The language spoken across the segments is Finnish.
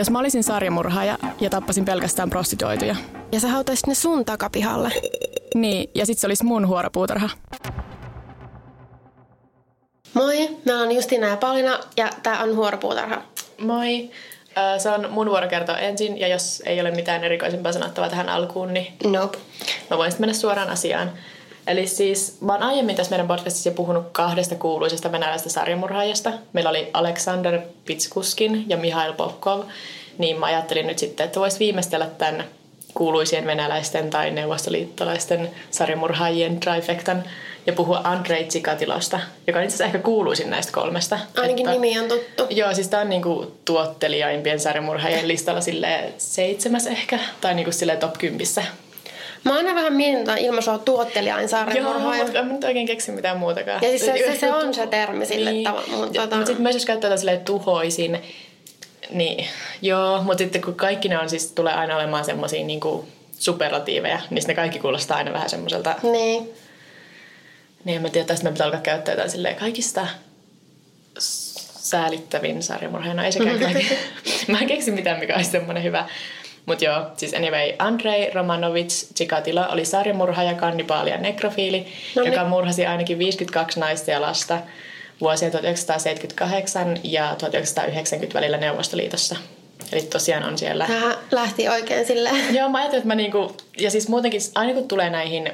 Jos mä olisin sarjamurhaaja ja tappasin pelkästään prostituoituja. Ja sä hautaisit ne sun takapihalle. Niin, ja sit se olisi mun huoropuutarha. Moi, mä oon Justina ja Paulina ja tää on Huoropuutarha. Moi. Ö, Se on mun vuoro kertoa ensin, ja jos ei ole mitään erikoisempaa sanottavaa tähän alkuun, niin Nope. mä voin sitten mennä suoraan asiaan. Eli siis mä oon aiemmin tässä meidän podcastissa jo puhunut kahdesta kuuluisesta venäläisestä sarjamurhaajasta. Meillä oli Aleksander Pitskuskin ja Mihail Popkov. Niin mä ajattelin nyt sitten, että vois viimeistellä tämän kuuluisien venäläisten tai neuvostoliittolaisten sarjamurhaajien trifectan ja puhua Andrei Tsikatilosta, joka on itse asiassa ehkä kuuluisin näistä kolmesta. Ainakin Että- nimi on tuttu. Joo, siis tää on niinku tuottelijaimpien sarjamurhaajien listalla sille seitsemäs ehkä, tai niinku sille top kympissä. Mä aina vähän mietin ilmaisua tuottelijain Joo, sarjamurhaaja. mutta en oikein keksi mitään muutakaan. Ja siis se, se, se on se termi sille Niin. tavalla. Mutta tota, Mutta sitten myös jos käyttää tätä silleen tuhoisin, niin joo, mutta sitten kun kaikki ne on siis, tulee aina olemaan semmoisia niinku superlatiiveja, niin ne kaikki kuulostaa aina vähän semmoiselta, niin. niin en mä tiedä, tästä me pitää alkaa käyttää jotain silleen kaikista säälittävin sarjamurha. No ei sekään kyllä. Mä en keksi mitään, mikä olisi semmoinen hyvä. Mutta joo, siis anyway, Andrei Romanovich Chikatilo oli sarjamurhaaja, kannibaali ja nekrofiili, No niin. joka murhasi ainakin 52 naista ja lasta vuosien 1978 ja 1990 välillä Neuvostoliitossa. Eli tosiaan on siellä... Tää lähti oikein silleen. Joo, mä ajattelin, että mä niinku, ja siis muutenkin aina kun tulee näihin,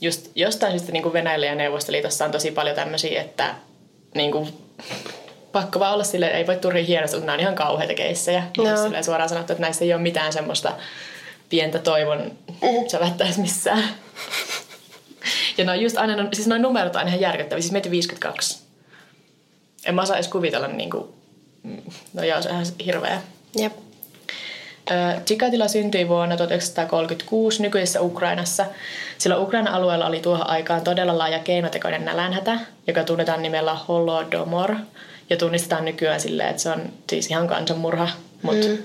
just jostain syystä niinku Venäjällä ja Neuvostoliitossa on tosi paljon tämmöisiä, että niinku, pakko vaan olla silleen, ei voi turhi hienosti, mutta nämä on ihan kauheita keissejä. Silleen suoraan sanottu, että näistä ei ole mitään semmoista pientä toivon sävättäisi missään. Ja ne on just aina, siis noin numerot on aina ihan järkyttäviä. Siis meitä 52. En mä osaa edes kuvitella niinku, no joo, se on ihan hirveä. Jep. Ö, Chikatilo syntyi vuonna 1936 nykyisessä Ukrainassa, sillä Ukrainan alueella oli tuohon aikaan todella laaja keinotekoinen nälänhätä, joka tunnetaan nimellä Holodomor, ja tunnistetaan nykyään silleen, että se on siis ihan kansanmurha. Mut mm.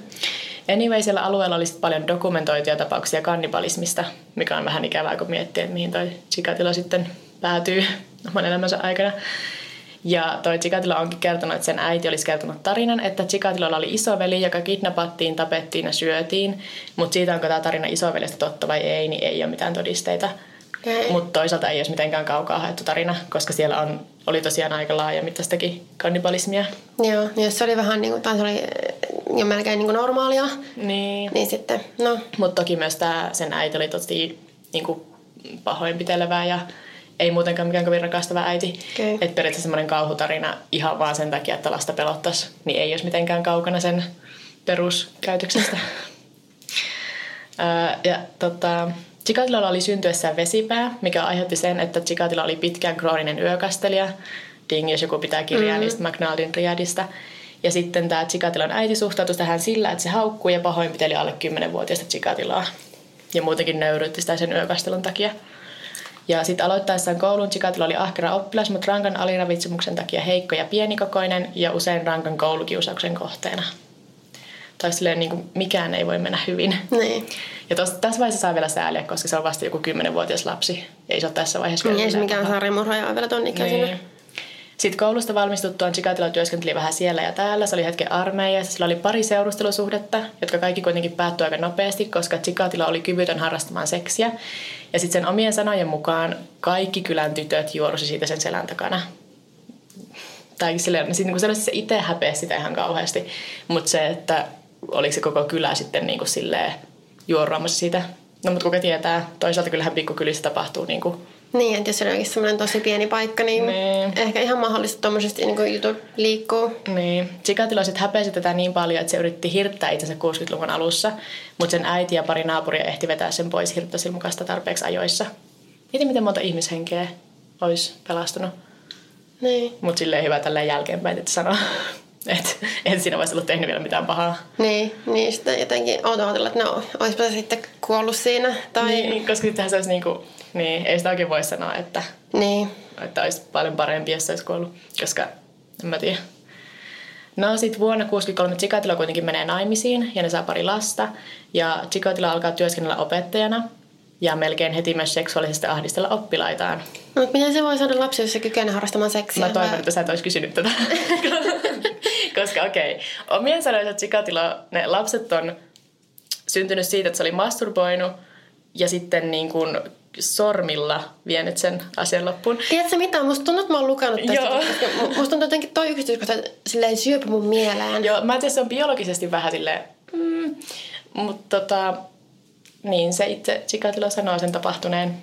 Anyway, siellä alueella oli sit paljon dokumentoituja tapauksia kannibalismista, mikä on vähän ikävää, kun miettii, että mihin toi Chikatilo sitten päätyy oman elämänsä aikana. Ja toi Chikatilo onkin kertonut, että sen äiti olisi kertonut tarinan, että Chikatilolla oli isoveli, joka kidnappattiin, tapettiin ja syötiin. Mutta siitä, onko tämä tarina isoveljestä totta vai ei, niin ei ole mitään todisteita. Okei. Mutta toisaalta ei olisi mitenkään kaukaa haettu tarina, koska siellä on, oli tosiaan aika laaja mittaistakin kannibalismia. Joo, ja jos se oli vähän niin kuin, tai se oli jo melkein niin kuin normaalia, Niin. niin sitten, no, Mutta toki myös tää, sen äiti oli tosi niin kuin, pahoinpitelevää ja ei muutenkaan mikään kovin rakastava äiti. Okei. Että periaatteessa semmoinen kauhutarina ihan vaan sen takia, että lasta pelottaisi, niin ei olisi mitenkään kaukana sen peruskäytöksestä. Ja tota, Chikatilolla oli syntyessään vesipää, mikä aiheutti sen, että Chikatilo oli pitkään krooninen yökastelija. Ding, jos joku pitää kirjaa mm-hmm. niistä McNaldin riadista. Ja sitten tämä Chikatilon äiti suhtautui tähän sillä, että se haukkui ja pahoinpiteli alle 10-vuotiaista Chikatiloa. Ja muutenkin nöyryytti sitä sen yökastelun takia. Ja sitten aloittaessaan koulun Chikatilo oli ahkera oppilas, mutta rankan aliravitsemuksen takia heikko ja pienikokoinen ja usein rankan koulukiusauksen kohteena. Tai silleen niin kuin mikään ei voi mennä hyvin. niin. Ja tos, tässä vaiheessa saa vielä sääliä, koska se on vasta joku 10-vuotias lapsi. Ei se ole tässä vaiheessa Niin vielä ei se mikään sarjamurhaaja on vielä ton ikäisenä. Niin. Sitten koulusta valmistuttuaan Chikatilo työskenteli vähän siellä ja täällä. Se oli hetken armeijassa. Sillä oli pari seurustelusuhdetta, jotka kaikki kuitenkin päättyi aika nopeasti, koska Chikatilo oli kyvytön harrastamaan seksiä. Ja sitten sen omien sanojen mukaan kaikki kylän tytöt juorusi siitä sen selän takana. Tai silleen, niinku selvästi se itse häpeä sitä ihan kauheasti. Mutta se, että oliko se koko kylä sitten niinku silleen juoruamassa siitä. No mutta kuka tietää, toisaalta kyllähän pikkukylissä tapahtuu niinku Niin, että jos se onkin semmoinen tosi pieni paikka, niin, Niin. ehkä ihan mahdollista tuommoisesti niin jutut liikkuu. Niin. Chikatilo sitten häpesi tätä niin paljon, että se yritti hirttää itsensä 60-luvun alussa, mutta sen äiti ja pari naapuria ehti vetää sen pois hirttosilmukasta tarpeeksi ajoissa. Mieti, miten monta ihmishenkeä olisi pelastunut. Niin. Mutta silleen hyvä tälleen jälkeenpäin, että sanoa. Et, et siinä voisi olla tehnyt vielä mitään pahaa. Niin, niin sitten jotenkin outo että no, olisipa se sitten kuollut siinä. Tai... Niin, koska sittenhän se olisi niin kuin, niin, ei sitä oikein voi sanoa, että, niin. että olisi paljon parempi, jos se olisi kuollut, koska en mä tiedä. No sitten vuonna 1963 Chikatilo kuitenkin menee naimisiin ja ne saa pari lasta. Ja Chikatilo alkaa työskennellä opettajana ja melkein heti myös seksuaalisesti ahdistella oppilaitaan. No, mutta miten se voi saada lapsi, jos se kykenee harrastamaan seksiä? Mä toivon, vai? että sä et olisi kysynyt tätä. Koska okei, okay, omien sanoissa Chikatilo, ne lapset on syntynyt siitä, että se oli masturboinut ja sitten niin kuin sormilla vienyt sen asian loppuun. Tiedätkö mitä? Musta tuntuu, että mä oon lukenut tästä. Joo. Musta tuntuu jotenkin toi yksityiskohta silleen syöpä mun mieleen. Joo, mä en tiedä, se on biologisesti vähän silleen... Mm, mutta tota, niin se itse Chikatilo sanoo sen tapahtuneen.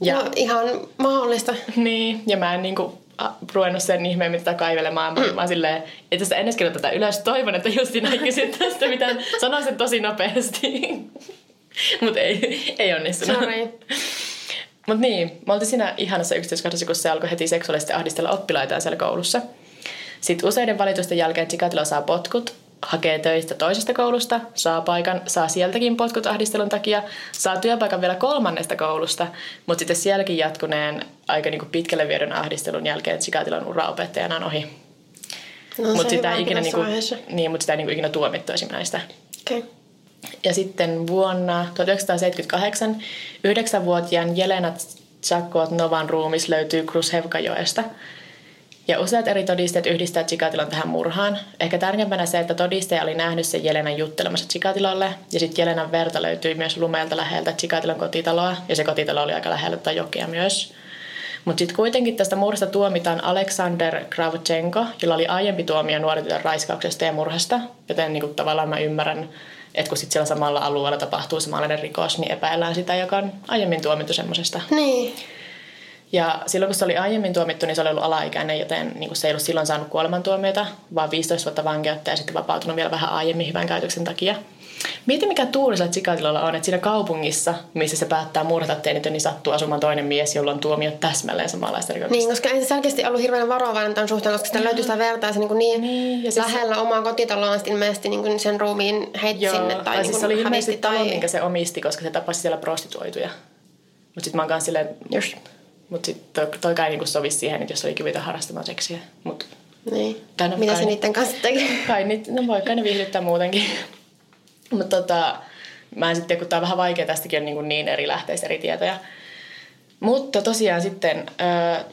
Ja, no, ihan mahdollista. Niin, ja mä en niinku ruvennut sen ihmeemmin tätä kaivelemaan. Mm. Mä silleen, että sitä ennen tätä ylös. Toivon, että Justina ei kysy tästä mitään. Sanon sen tosi nopeasti. Mutta ei, ei onnistunut. Sorry. Mutta niin, me oltiin siinä ihanassa yksityiskohdassa, kun se alkoi heti seksuaalisesti ahdistella oppilaita siellä koulussa. Sitten useiden valitusten jälkeen Chikatilo saa potkut, hakee töistä toisesta koulusta, saa paikan, saa sieltäkin potkut ahdistelun takia, saa työpaikan vielä kolmannesta koulusta, mutta sitten sielläkin jatkuneen aika niinku pitkälle viedon ahdistelun jälkeen Chikatilon uraopettajana on ohi. No, mutta sitä, ikinä, niinku, niin, mut sitä ei niinku ikinä tuomittu esim. näistä. Okay. Ja sitten vuonna 1978 yhdeksänvuotiaan Jelena Novan ruumis löytyy Krushevkajoesta. Ja useat eri todisteet yhdistää Chikatilan tähän murhaan. Ehkä tärkeimpänä se, että todistaja oli nähnyt sen Jelenan juttelemassa Chikatilalle. Ja sitten Jelenan verta löytyi myös lumeelta läheltä Chikatilan kotitaloa. Ja se kotitalo oli aika lähellä tätä jokea myös. Mutta sitten kuitenkin tästä murhasta tuomitaan Aleksander Kravchenko, jolla oli aiempi tuomio nuoren raiskauksesta ja murhasta. Joten niin kuin tavallaan mä ymmärrän, että kun sitten siellä samalla alueella tapahtuu samanlainen rikos, niin epäillään sitä, joka on aiemmin tuomittu semmoisesta. Niin. Ja silloin kun se oli aiemmin tuomittu, niin se oli ollut alaikäinen, joten niin se ei ollut silloin saanut kuolemantuomiota, vaan 15 vuotta vankeutta ja sitten vapautunut vielä vähän aiemmin hyvän käytöksen takia. Mieti mikä tuuri sillä Chikatilolla on, että siinä kaupungissa, missä se päättää murhata teinit, niin sattuu asumaan toinen mies, jolla on tuomio täsmälleen samanlaista rikoksesta. Niin, koska ei se selkeästi ollut hirveän varovainen tämän suhteen, koska sitä löytyy sitä vertaa niin, niin, niin ja siis lähellä se... omaa kotitaloa ilmeisesti niin sen ruumiin heitti Joo, sinne. Tai, tai siis niin se oli ilmeisesti tai... talo, minkä se omisti, koska se tapasi siellä prostituoituja. Mutta sitten mä oon kanssa silleen, Just. Mutta sitten toi, toi kai niinku sovi siihen, että jos oli kyvytä harrastamaan seksiä. Mut, niin. Mitä se niiden kanssa teki? Kai, no voi kai ne viihdyttää muutenkin. Mutta tota, mä en sitten, kun tää on vähän vaikea, tästäkin on niin, niin eri lähteistä eri tietoja. Mutta tosiaan sitten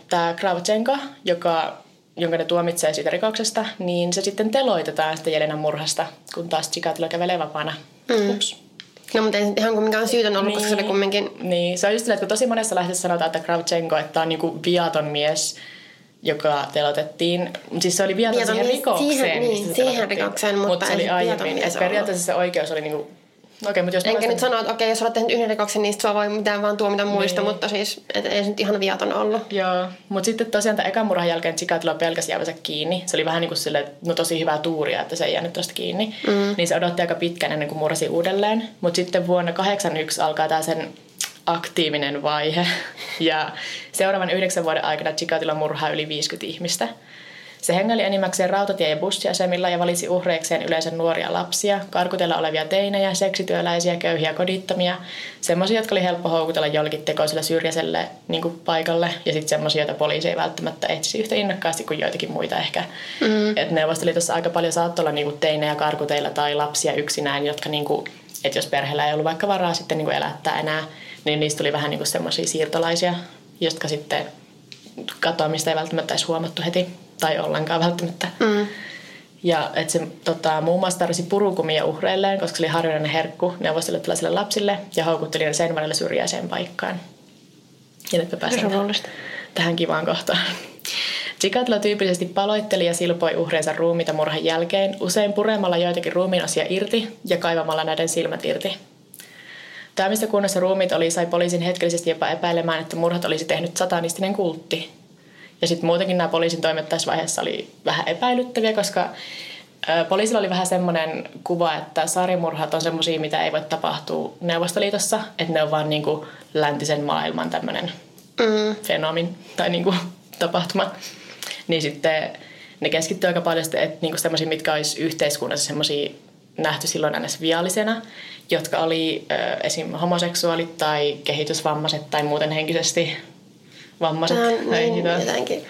tämä Kravchenko, joka, jonka ne tuomitsee siitä rikoksesta, niin se sitten teloitetaan sitten Jelenan murhasta, kun taas Chikatilo kävelee vapaana. Mm. Ups. No, mutta ei ihan kumminkaan syytön ollut, niin, koska se oli niin. kumminkin... Niin, se on just että kun tosi monessa lähteessä sanotaan, että Kravchenko, että on niinku viaton mies, joka telotettiin. Siis se oli viaton, viaton siihen rikokseen. Siihen, niin, siihen rikokseen, mutta Mut se oli aiemmin. Periaatteessa se oikeus oli niinku Okei, mutta jos Enkä nyt sano, että okei, jos olet tehnyt yhden rikoksen, niin sua voi mitään vaan tuomita muista, niin. mutta siis et ei se nyt ihan viaton ollut. Joo, mutta sitten tosiaan tämän ekan murhan jälkeen Chikatilo pelkäsi jäävänsä kiinni. Se oli vähän niin kuin sille, no tosi hyvää tuuria, että se ei jäänyt tuosta kiinni. Mm. Niin se odotti aika pitkään ennen kuin murhasi uudelleen. Mutta sitten vuonna 81 alkaa tämä sen aktiivinen vaihe. Ja seuraavan yhdeksän vuoden aikana Chikatilo murhaa yli 50 ihmistä. Se hengäli enimmäkseen rautatie- ja bussiasemilla ja valitsi uhreikseen yleensä nuoria lapsia, karkutella olevia teinejä, seksityöläisiä, köyhiä kodittomia, semmoisia, jotka oli helppo houkutella jollekin tekoiselle syrjäiselle niin kuin paikalle, ja sitten semmoisia, joita poliisi ei välttämättä etsisi yhtä innokkaasti kuin joitakin muita ehkä. Mm. Et Neuvostoliitossa aika paljon saattoi olla niin kuin teinejä karkuteilla tai lapsia yksinään, jotka niin kuin, että jos perheellä ei ollut vaikka varaa sitten niin kuin elättää enää, niin niistä tuli vähän niin kuin semmoisia siirtolaisia, jotka sitten katoamista ei välttämättä edes huomattu heti tai ollenkaan välttämättä. Mm. Ja että se tota, muun muassa tarvisi purukumia uhreilleen, koska se oli harvinainen herkku neuvostoliittolaisille lapsille ja houkutteli ne sen välillä syrjäiseen paikkaan. Ja nyt me tähän kivaan kohtaan. Chikatilo tyypillisesti paloitteli ja silpoi uhreensa ruumiita murhan jälkeen, usein puremalla joitakin ruumiinosia irti ja kaivamalla näiden silmät irti. Tämä, mistä kunnossa ruumiit oli, sai poliisin hetkellisesti jopa epäilemään, että murhat olisi tehnyt satanistinen kultti. Ja sitten muutenkin nämä poliisin toimet tässä vaiheessa oli vähän epäilyttäviä, koska poliisilla oli vähän semmoinen kuva, että sarjamurhat on semmoisia, mitä ei voi tapahtua Neuvostoliitossa, että ne on vaan niin kuin läntisen maailman tämmöinen mm. fenomin tai niin kuin tapahtuma. Niin sitten ne keskittyy aika paljon että niinku semmoisia, mitkä olisi yhteiskunnassa semmoisia nähty silloin aina viallisena, jotka oli ö, esim. homoseksuaalit tai kehitysvammaiset tai muuten henkisesti vammaiset. No, niin, jotenkin.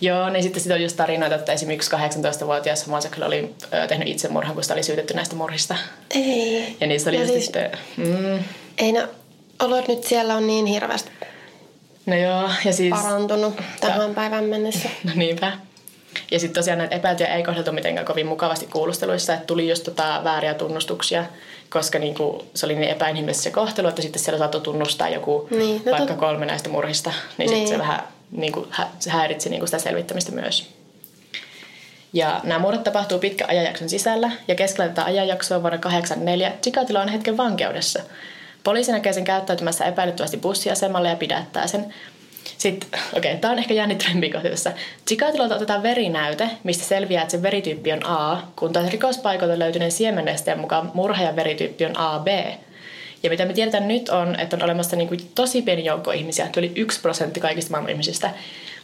Joo, niin sitten sit on just tarinoita, että esimerkiksi 18-vuotias homoseksuaali oli ö, tehnyt itsemurhan, kun sitä oli syytetty näistä murhista. Ei. Ja niistä oli ja just siis, sitten... Mm, Ei no, olot nyt siellä on niin hirveästi no joo, ja siis... parantunut tähän päivään mennessä. No niinpä. Ja sitten tosiaan näitä epäiltyjä ei kohdeltu mitenkään kovin mukavasti kuulusteluissa, että tuli just tota vääriä tunnustuksia, koska niinku, se oli niin epäinhimillistä se kohtelu, että sitten siellä saattoi tunnustaa joku Niin, no vaikka tot- kolme näistä murhista, niin, Niin. sitten se vähän niinku, hä- se häiritsi niinku sitä selvittämistä myös. Ja nämä murhat tapahtuu pitkän ajanjakson sisällä ja keskellä tätä ajanjaksoa vuonna 1984 Chikatilo on hetken vankeudessa. Poliisi näkee sen käyttäytymässä epäilyttävästi bussiasemalle ja pidättää sen. Sitten, okei, okay, tämä on ehkä jännittävämpi kohta tässä. Otetaan verinäyte, mistä selviää, että se verityyppi on A, kun taas rikospaikalta löytyneen siemennesteen mukaan murhaajan verityyppi on AB. Ja mitä me tiedetään nyt on, että on olemassa niin kuin tosi pieni joukko ihmisiä, yli yksi prosentti kaikista maailman ihmisistä,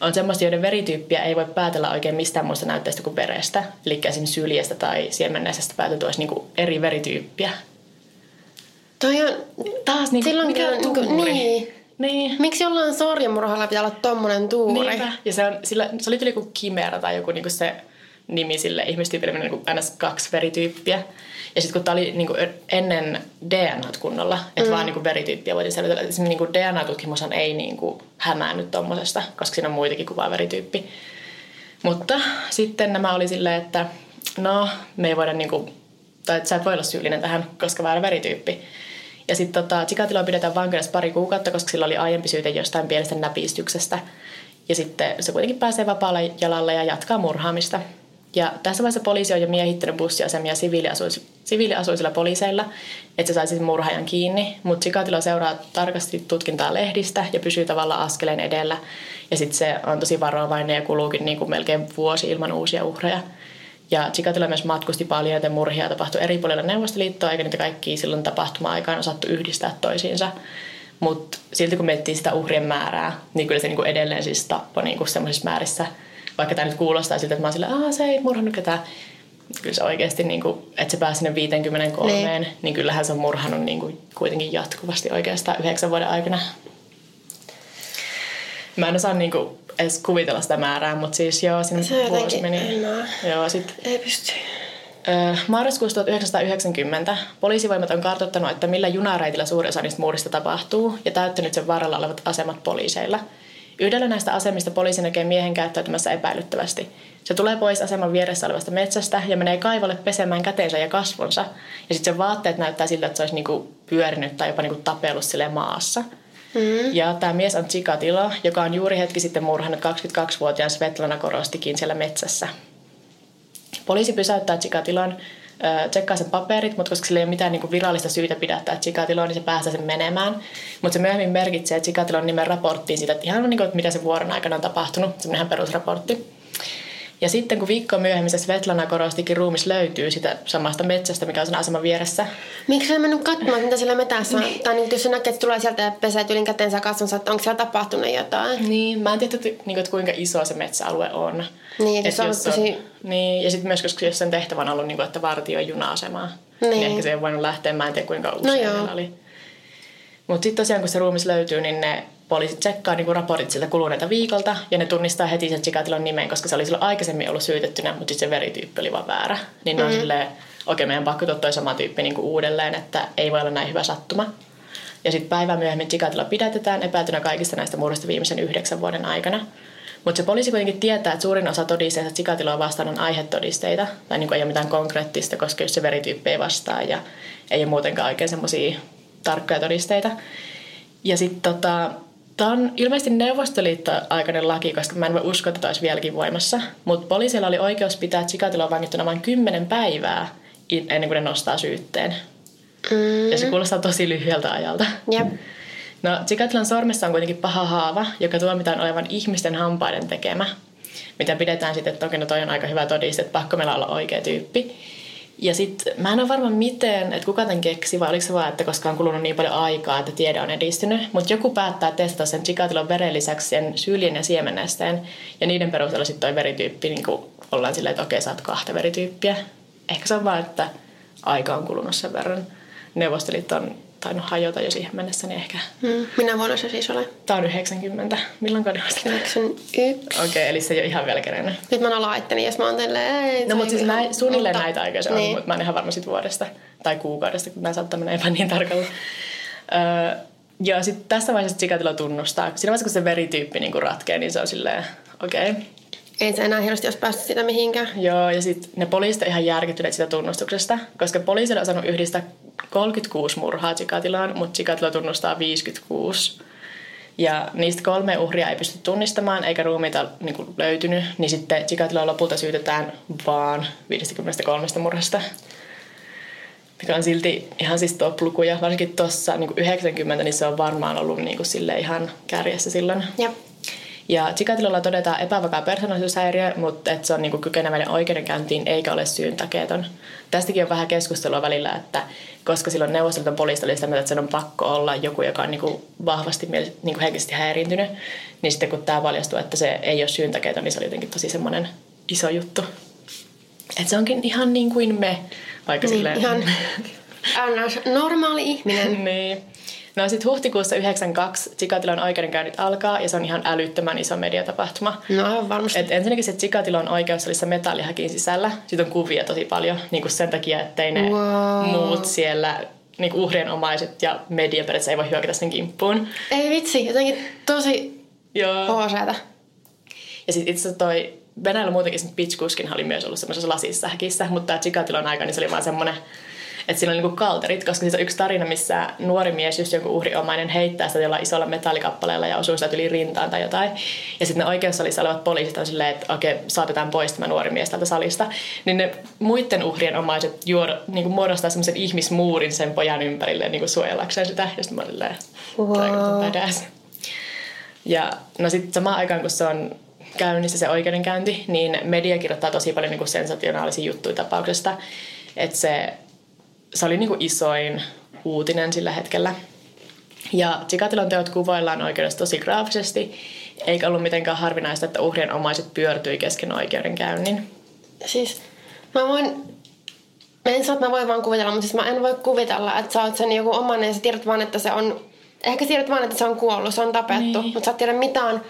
on semmoista, joiden verityyppiä ei voi päätellä oikein mistään muusta näytteestä kuin verestä. Eli esimerkiksi syljestä tai siemenneestä päätelty olisi niin kuin eri verityyppiä. Toi on, Taas niin kuin, Silloin mikä tuuri. niin. Niin. miksi jollain sarjamurhalla pitää olla tommonen tuuri? Niinpä. Ja se, on, sillä, se oli joku kimera tai joku niinku se nimi sille ihmistyypille, niin kuin ns. kaksi verityyppiä. Ja sitten kun tämä oli niin kuin ennen DNA kunnolla, että mm. vaan niin kuin verityyppiä voitiin selvitellä. Esimerkiksi niin kuin DNA-tutkimushan ei niin kuin hämäännyt tuommoisesta, koska siinä on muitakin kuin vain verityyppi. Mutta sitten nämä oli silleen, että no, me ei voida niin kuin, tai että sä et voi olla syyllinen tähän, koska väärä verityyppi. Ja sitten tota, Chikatiloa pidetään vankeudessa pari kuukautta, koska sillä oli aiempi syyte jostain pienestä näpistyksestä. Ja sitten se kuitenkin pääsee vapaalle jalalle ja jatkaa murhaamista. Ja tässä vaiheessa poliisi on jo miehittänyt bussiasemia siviiliasuis- siviiliasuisilla poliiseilla, että se saisi murhaajan kiinni. Mutta Chikatilo seuraa tarkasti tutkintaa lehdistä ja pysyy tavallaan askeleen edellä. Ja sitten se on tosi varovainen ja kuluukin niin kuin melkein vuosi ilman uusia uhreja. Ja Chikatilo myös matkusti paljon, joten murhia tapahtui eri puolilla Neuvostoliittoa, eikä niitä kaikkia silloin tapahtuma-aikaan osattu yhdistää toisiinsa. Mutta silti kun miettii sitä uhrien määrää, niin kyllä se niinku edelleen siis tappoi niinku semmoisissa määrissä. Vaikka tämä nyt kuulostaa siltä, että mä oon sillä, että se ei murhannut ketään. Kyllä se oikeasti, niinku, että se pääsi sinne 53, niin, niin kyllähän se on murhannut niinku kuitenkin jatkuvasti oikeastaan yhdeksän vuoden aikana. Mä en osaa niinku edes kuvitella sitä määrää, mutta siis joo, sinne Se vuosi jotenkin, meni. en mä- Joo, sit Ei pysty. Marraskuussa 1990 poliisivoimat on kartoittanut, että millä junareitillä suurin osa niistä muurista tapahtuu ja täyttänyt sen varrella olevat asemat poliiseilla. Yhdellä näistä asemista poliisi näkee miehen käyttäytymässä epäilyttävästi. Se tulee pois aseman vieressä olevasta metsästä ja menee kaivolle pesemään käteensä ja kasvonsa. Ja sitten sen vaatteet näyttää siltä, että se olisi niinku pyörinyt tai jopa niinku tapellut sille maassa. Mm. Ja tämä mies on Chikatilo, joka on juuri hetki sitten murhannut 22-vuotiaan Svetlana Korostikin siellä metsässä. Poliisi pysäyttää Chikatilon, ö, tsekkaa sen paperit, mutta koska sillä ei ole mitään niinku virallista syytä pidättää Chikatiloa, niin se päästää sen menemään. Mutta se myöhemmin merkitsee Chikatilon nimen raporttiin siitä, että ihan niinku, että mitä se vuoron aikana on tapahtunut, semmoinen perusraportti. Ja sitten kun viikko myöhemmin se Svetlana Korostikin ruumis löytyy sitä samasta metsästä, mikä on sen aseman vieressä, Miksi sä mennyt katsomaan, mitä siellä metässä on? Tai niin, jos sä näkee, että se tulee sieltä ja pesee tylin käteensä kasvonsa, että onko siellä tapahtunut jotain? Niin, mä en tiedä, että, niin että kuinka iso se metsäalue on. Niin, että Et jos on tosi- Niin, ja sitten myös, koska jos sen tehtävä on ollut, niin kuin, että vartioi juna-asemaa, niin. Niin. niin ehkä se ei voinut lähteä, mä en tiedä kuinka usein No no joo. meillä oli. Mutta sitten tosiaan, kun se ruumis löytyy, niin ne poliisit tsekkaa niin raportit siltä kuluneelta viikolta, ja ne tunnistaa heti sen Chikatilon nimen, koska se oli silloin aikaisemmin ollut syytettynä, mutta sitten se verityyppi oli vaan väärä. Niin ne on silleen, okei, meidän pakko ottaa toi sama tyyppi niin kuin uudelleen, että ei voi olla näin hyvä sattuma. Ja sitten päivän myöhemmin Chikatilo pidätetään epäiltynä kaikista näistä murhista viimeisen yhdeksän vuoden aikana. Mutta se poliisi kuitenkin tietää, että suurin osa todisteista Chikatiloa vastaan on aihetodisteita. Tai niin ei ole mitään konkreettista, koska jos se verityyppi ei vastaa ja ei ole muutenkaan oikein semmoisia tarkkoja todisteita. Ja sitten tota, tämä on ilmeisesti Neuvostoliitto-aikainen laki, koska mä en voi uskoa, että tämä olisi vieläkin voimassa. Mutta poliisilla oli oikeus pitää Chikatiloa vangittuna vain kymmenen päivää in- ennen kuin ne nostaa syytteen. Mm. Ja se kuulostaa tosi lyhyeltä ajalta. Jep. No, Chikatilan sormessa on kuitenkin paha haava, joka tuomitaan olevan ihmisten hampaiden tekemä. Mitä pidetään sitten, että okei, no toi on aika hyvä todiste, että pakko meillä olla oikea tyyppi. Ja sitten mä en ole varma miten, että kuka tämän keksi, vai oliko se vaan, että koska on kulunut niin paljon aikaa, että tiede on edistynyt. Mutta joku päättää testata sen Chikatilon veren lisäksi sen syljen ja siemennesteen. Ja niiden perusteella sitten toi verityyppi niin ollaan silleen, että okei, oot kahta verityyppiä. Ehkä se on vaan, että aika on kulunut sen verran. Neuvostoliitto on tainnut hajota jo siihen mennessä, niin ehkä... Mm. Minä vuonna se siis ole? Tää on 90. Milloin Neuvostoliitto? 91. Okei, okay, eli se ei ole ihan vielä kerennyt. Nyt mä oon laitteni, jos mä oon tälleen, ei, No mutta siis ihan- näin, suunnilleen mutta- näitä aikoja se on, niin. mutta mä en ihan varma sit vuodesta tai kuukaudesta, kun mä saattaa mennä niin tarkalla. Öö, ja sitten tässä vaiheessa Chikatilo tunnustaa. Siinä vaiheessa, kun se verityyppi niinku ratkee, niin se on silleen, okei. Okay. Ei se enää hirveästi olisi päässyt sitä mihinkään. Joo, ja sitten ne poliisit on ihan järkyttyneet sitä tunnustuksesta, koska poliisille on saanut yhdistää 36 murhaa Chikatilaan, mutta Chikatilo tunnustaa 56. Ja niistä kolme uhria ei pysty tunnistamaan, eikä ruumiita niin kuin, löytynyt, niin sitten Chikatiloa lopulta syytetään vaan 53 murhasta. Mikä on silti ihan siis top-lukuja, varsinkin tuossa niin 90, niin se on varmaan ollut niin kuin, sille ihan kärjessä silloin. Jep. Ja Chikatilolla todetaan epävakaa persoonallisuushäiriö, mutta että se on niinku kykeneväinen oikeudenkäyntiin eikä ole syyntakeeton. Tästäkin on vähän keskustelua välillä, että koska silloin neuvostoliiton poliisi oli sitä mieltä, että sen on pakko olla joku, joka on niinku vahvasti miele- niinku henkisesti häiriintynyt, niin sitten kun tämä paljastui, että se ei ole syyntakeeton, niin se oli jotenkin tosi semmoinen iso juttu. Että se onkin ihan niin kuin me, vaikka Niin, silleen... ihan annas normaali ihminen. niin. No sitten huhtikuussa 92 Chikatilon oikeudenkäynnit alkaa ja se on ihan älyttömän iso mediatapahtuma. No aivan varmasti. Et ensinnäkin se Chikatilon oikeussalissa metallihäkin sisällä. Siitä on kuvia tosi paljon niin kuin sen takia, ettei ne Wow. muut siellä niin uhrien omaiset ja media periaatteessa ei voi hyökätä sen kimppuun. Ei vitsi, jotenkin tosi hooseeta. Ja sitten itse toi Venäjällä muutenkin se Pitchkuskin oli myös ollut semmoisessa lasissa häkissä, mutta tämä Chikatilon aika, niin se oli vaan semmoinen, että siinä on niinku kalterit, koska siis on yksi tarina, missä nuori mies, just joku uhriomainen, heittää sitä jollain isolla metallikappaleella ja osuu sitä yli rintaan tai jotain. Ja sitten ne oikeussalissa olevat poliisit on silleen, että okei, saatetaan pois tämä nuori mies tältä salista. Niin ne muiden uhrien omaiset juoda, niinku muodostaa semmoisen ihmismuurin sen pojan ympärille niinku suojellakseen sitä. Ja sitten mä olin Wow. Ja no sitten samaan aikaan, kun se on käynnissä se oikeudenkäynti, niin media kirjoittaa tosi paljon niinku sensationaalisia juttuja tapauksesta. Että se, se oli niinku isoin uutinen sillä hetkellä. Ja Chikatilon teot kuvaillaan oikeudessa tosi graafisesti, eikä ollut mitenkään harvinaista, että uhrien omaiset pyörtyi kesken oikeudenkäynnin. Siis mä voin, mä en saa, että mä voin vaan kuvitella, mutta siis mä en voi kuvitella, että sä oot sen joku omanen ja sä tiedät vaan, että se on, ehkä tiedät vaan, että se on kuollut, se on tapettu, Niin. mutta sä et tiedä mitään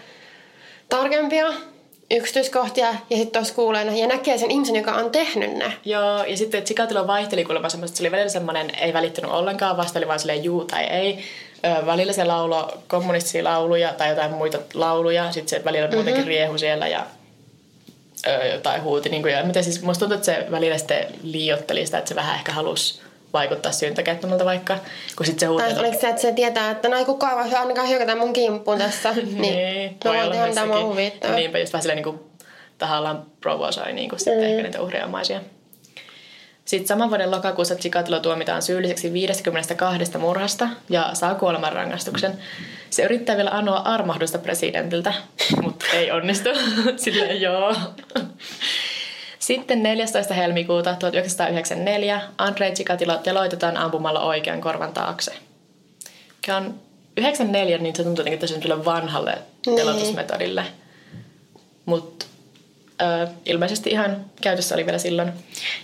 tarkempia yksityiskohtia ja sitten tuossa kuulee ne ja näkee sen ihmisen, joka on tehnyt ne. Joo, ja sitten Chikatilo vaihteli kuulemma semmoista, että se oli välillä semmoinen, ei välittänyt ollenkaan, vasta oli vaan silleen juu tai ei. Ö, välillä se laulo kommunistisia lauluja tai jotain muita lauluja, sitten se välillä muutenkin riehu siellä ja ö, jotain huuti. Niin kuin, ja miten siis, musta tuntuu, että se välillä sitten liiotteli sitä, että se vähän ehkä halusi vaikuttaa syyntäkäyttämältä vaikka, kun sitten se huuti. Tai oliko se, että se tietää, että no ei kukaan voi ainakaan hyökätä mun kimppuun tässä. niin, mä voi voin olla tehdä mitä huvittaa. Niinpä just vähän silleen niin kuin tahallaan provosoi niin kuin sitten Mm. ehkä niitä uhriomaisia. Sitten saman vuoden lokakuussa Chikatilo tuomitaan syylliseksi 52 murhasta ja saa kuolemanrangaistuksen. Se yrittää vielä anoa armahdusta presidentiltä, mutta ei onnistu. Silleen joo. Sitten 14. helmikuuta 1994 Andrei Chikatilo teloitetaan ampumalla oikean korvan taakse. Mikä on 94, niin se tuntuu jotenkin tosi vanhalle Niin. teloitusmetodille. Mutta ö, ilmeisesti ihan käytössä oli vielä silloin.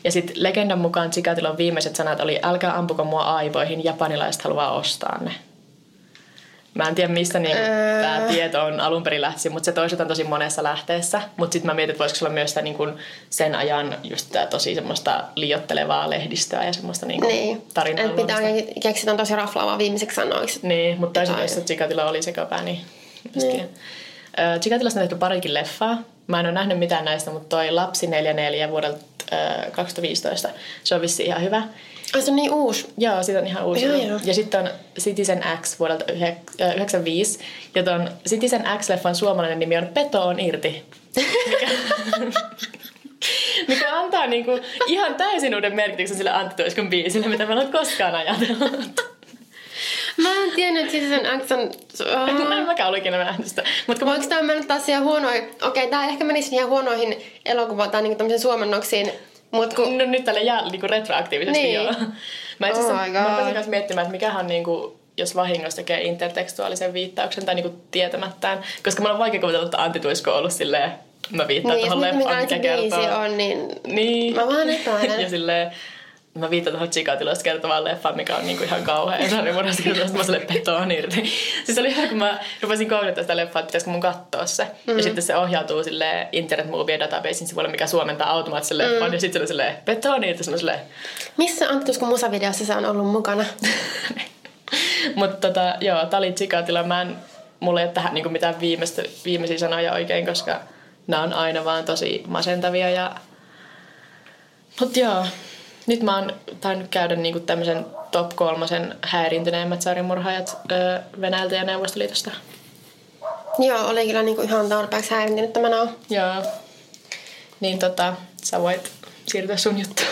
Ja sitten legendan mukaan Chikatilon viimeiset sanat oli, älkää ampuko mua aivoihin, japanilaiset haluaa ostaa ne. Mä en tiedä, mistä niin Öö. tämä tieto on alun perin lähtisin, mutta se toistetaan tosi monessa lähteessä. Mutta sitten mä mietin, että voisiko se olla myös sitä, niin kun sen ajan just tää tosi semmoista liiottelevaa lehdistöä ja semmoista niin Niin, tarinaa. että pitää keksiä tosi raflaavaa viimeiseksi sanoiksi. Niin, mutta toisaalta jos Chikatilo oli sekopää, niin niin. Chikatilosta on tehty parikin leffaa. Mä en ole nähnyt mitään näistä, mutta toi Lapsi 44 vuodelta ö, 2015, se on vissi ihan hyvä. Ai se on niin uusi. Joo, siitä on ihan uusi. Joo, joo. Ja sitten on Citizen X vuodelta yhek- ö, 95. Ja ton Citizen X-leffan suomalainen nimi on Peto on irti. Mikä, mikä antaa niinku ihan täysin uuden merkityksen sille Antti Tuiskun biisille, mitä mä en ole koskaan ajatellut. Mä en tiennyt, että sen X on... Mä en mäkään ollut ikinä nähnyt sitä. Mutta kun Voiko tämä mennä taas siihen huonoihin... Okei, tää ehkä menisi ihan huonoihin elokuva- tai niinku tämmöisiin suomennoksiin. Mut kun... No nyt tälle jää niinku retroaktiivisesti Niin. joo. Mä itse asiassa Oh kanssa miettimään, että mikähän niinku, jos vahingossa tekee intertekstuaalisen viittauksen tai niinku tietämättään. Koska mä on vaikea kuvitella, että Antti Tuisko on ollut silleen Mä viittaan Niin, tuohon mikä leffaan, mikä kertoo... on, niin Niin. mä vähän epäilen. ja silleen, mä viittaan tuohon Chikatilosta kertovaan leffaan, mikä on niinku ihan kauhea sarjamurhasta kertoo, mä sille petoon irti. Siis oli ihan, kun mä rupesin googlettaa sitä leffaa, että pitäisikö mun katsoa se. Mm. Ja sitten se ohjautuu sille Internet Movie Databasein sivuille, mikä suomentaa automaattisen leffan. Mm. Ja sitten se oli silleen, petoon irti, se silleen, Missä Antti kun musavideossa se on ollut mukana? Mutta tota, joo, tää oli Chikatila. Mä en, mulla ei ole tähän niinku mitään viimeistä, viimeisiä sanoja oikein, koska nämä on aina vaan tosi masentavia. Ja... Mut joo, nyt mä oon tainnut käydä niinku tämmöisen top kolmosen häirintyneimmät sarjamurhaajat öö, Venäjältä ja Neuvostoliitosta. Joo, oli kyllä niinku ihan tarpeeksi häirintynyt tämä nao. Joo. Niin tota, sä voit siirtyä sun juttuun.